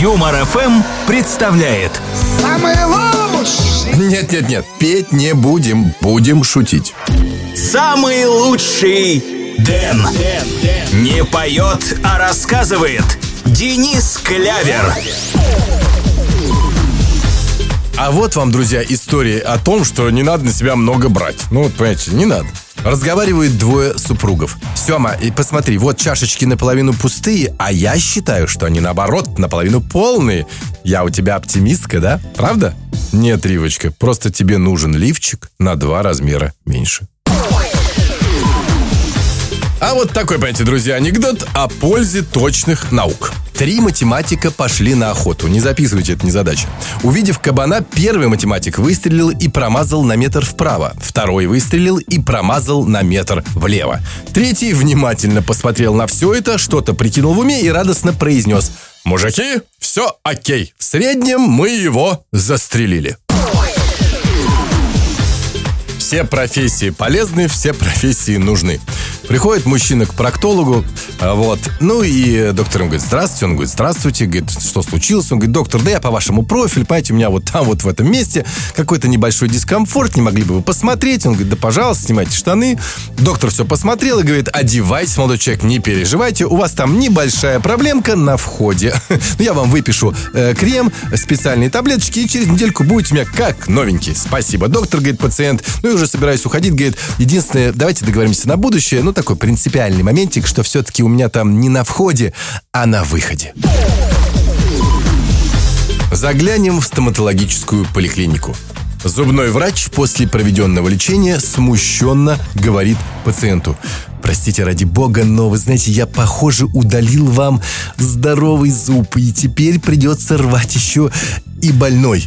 Юмор ФМ представляет Самый лучший Нет-нет-нет, петь не будем, будем шутить. Самый лучший Дэн Не поет, а рассказывает Денис Клявер А вот вам, друзья, история о том, что не надо на себя много брать. Ну, вот, понимаете, не надо. Разговаривают двое супругов. Сема, и посмотри, вот чашечки наполовину пустые, а я считаю, что они наоборот наполовину полные. Я у тебя оптимистка, да? Правда? Нет, Ривочка, просто тебе нужен лифчик на два размера меньше. А вот такой, понимаете, друзья, анекдот о пользе точных наук. Три математика пошли на охоту. Не записывайте, это не задача. Увидев кабана, первый математик выстрелил и промазал на метр вправо. Второй выстрелил и промазал на метр влево. Третий внимательно посмотрел на все это, что-то прикинул в уме и радостно произнес. Мужики, все окей. В среднем мы его застрелили. Все профессии полезны, все профессии нужны. Приходит мужчина к проктологу, а, вот, ну и доктор ему говорит, здравствуйте, он говорит, здравствуйте, говорит, что случилось? Он говорит, доктор, да я по вашему профилю, понимаете, у меня вот там вот в этом месте какой-то небольшой дискомфорт, не могли бы вы посмотреть? Он говорит, да пожалуйста, снимайте штаны. Доктор все посмотрел и говорит, одевайтесь, молодой человек, не переживайте, у вас там небольшая проблемка на входе. Ну, я вам выпишу э, крем, специальные таблеточки, и через недельку будете у меня как новенький. Спасибо, доктор, говорит пациент. Ну и уже собираюсь уходить, говорит, единственное, давайте договоримся на будущее, ну такой принципиальный моментик, что все-таки у меня там не на входе, а на выходе. Заглянем в стоматологическую поликлинику. Зубной врач после проведенного лечения смущенно говорит пациенту. Простите, ради бога, но вы знаете, я, похоже, удалил вам здоровый зуб, и теперь придется рвать еще и больной.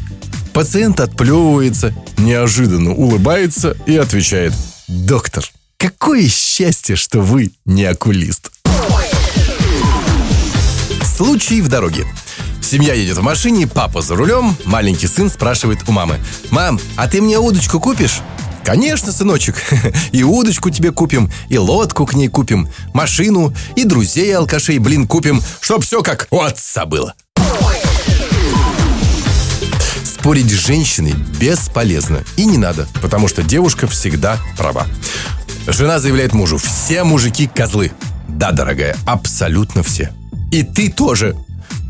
Пациент отплевывается, неожиданно улыбается и отвечает. Доктор, какое счастье, что вы не окулист. Случай в дороге. Семья едет в машине, папа за рулем, маленький сын спрашивает у мамы. «Мам, а ты мне удочку купишь?» Конечно, сыночек. И удочку тебе купим, и лодку к ней купим, машину, и друзей алкашей, блин, купим, чтоб все как у отца было. Спорить с женщиной бесполезно и не надо, потому что девушка всегда права. Жена заявляет мужу, все мужики козлы. Да, дорогая, абсолютно все. И ты тоже.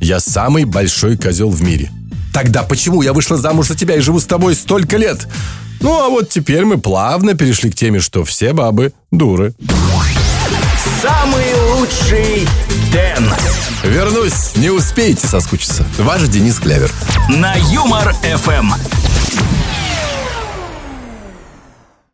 Я самый большой козел в мире. Тогда почему я вышла замуж за тебя и живу с тобой столько лет? Ну, а вот теперь мы плавно перешли к теме, что все бабы дуры. Самый лучший Дэн Вернусь, не успеете соскучиться. Ваш Денис Клявер. На Юмор ФМ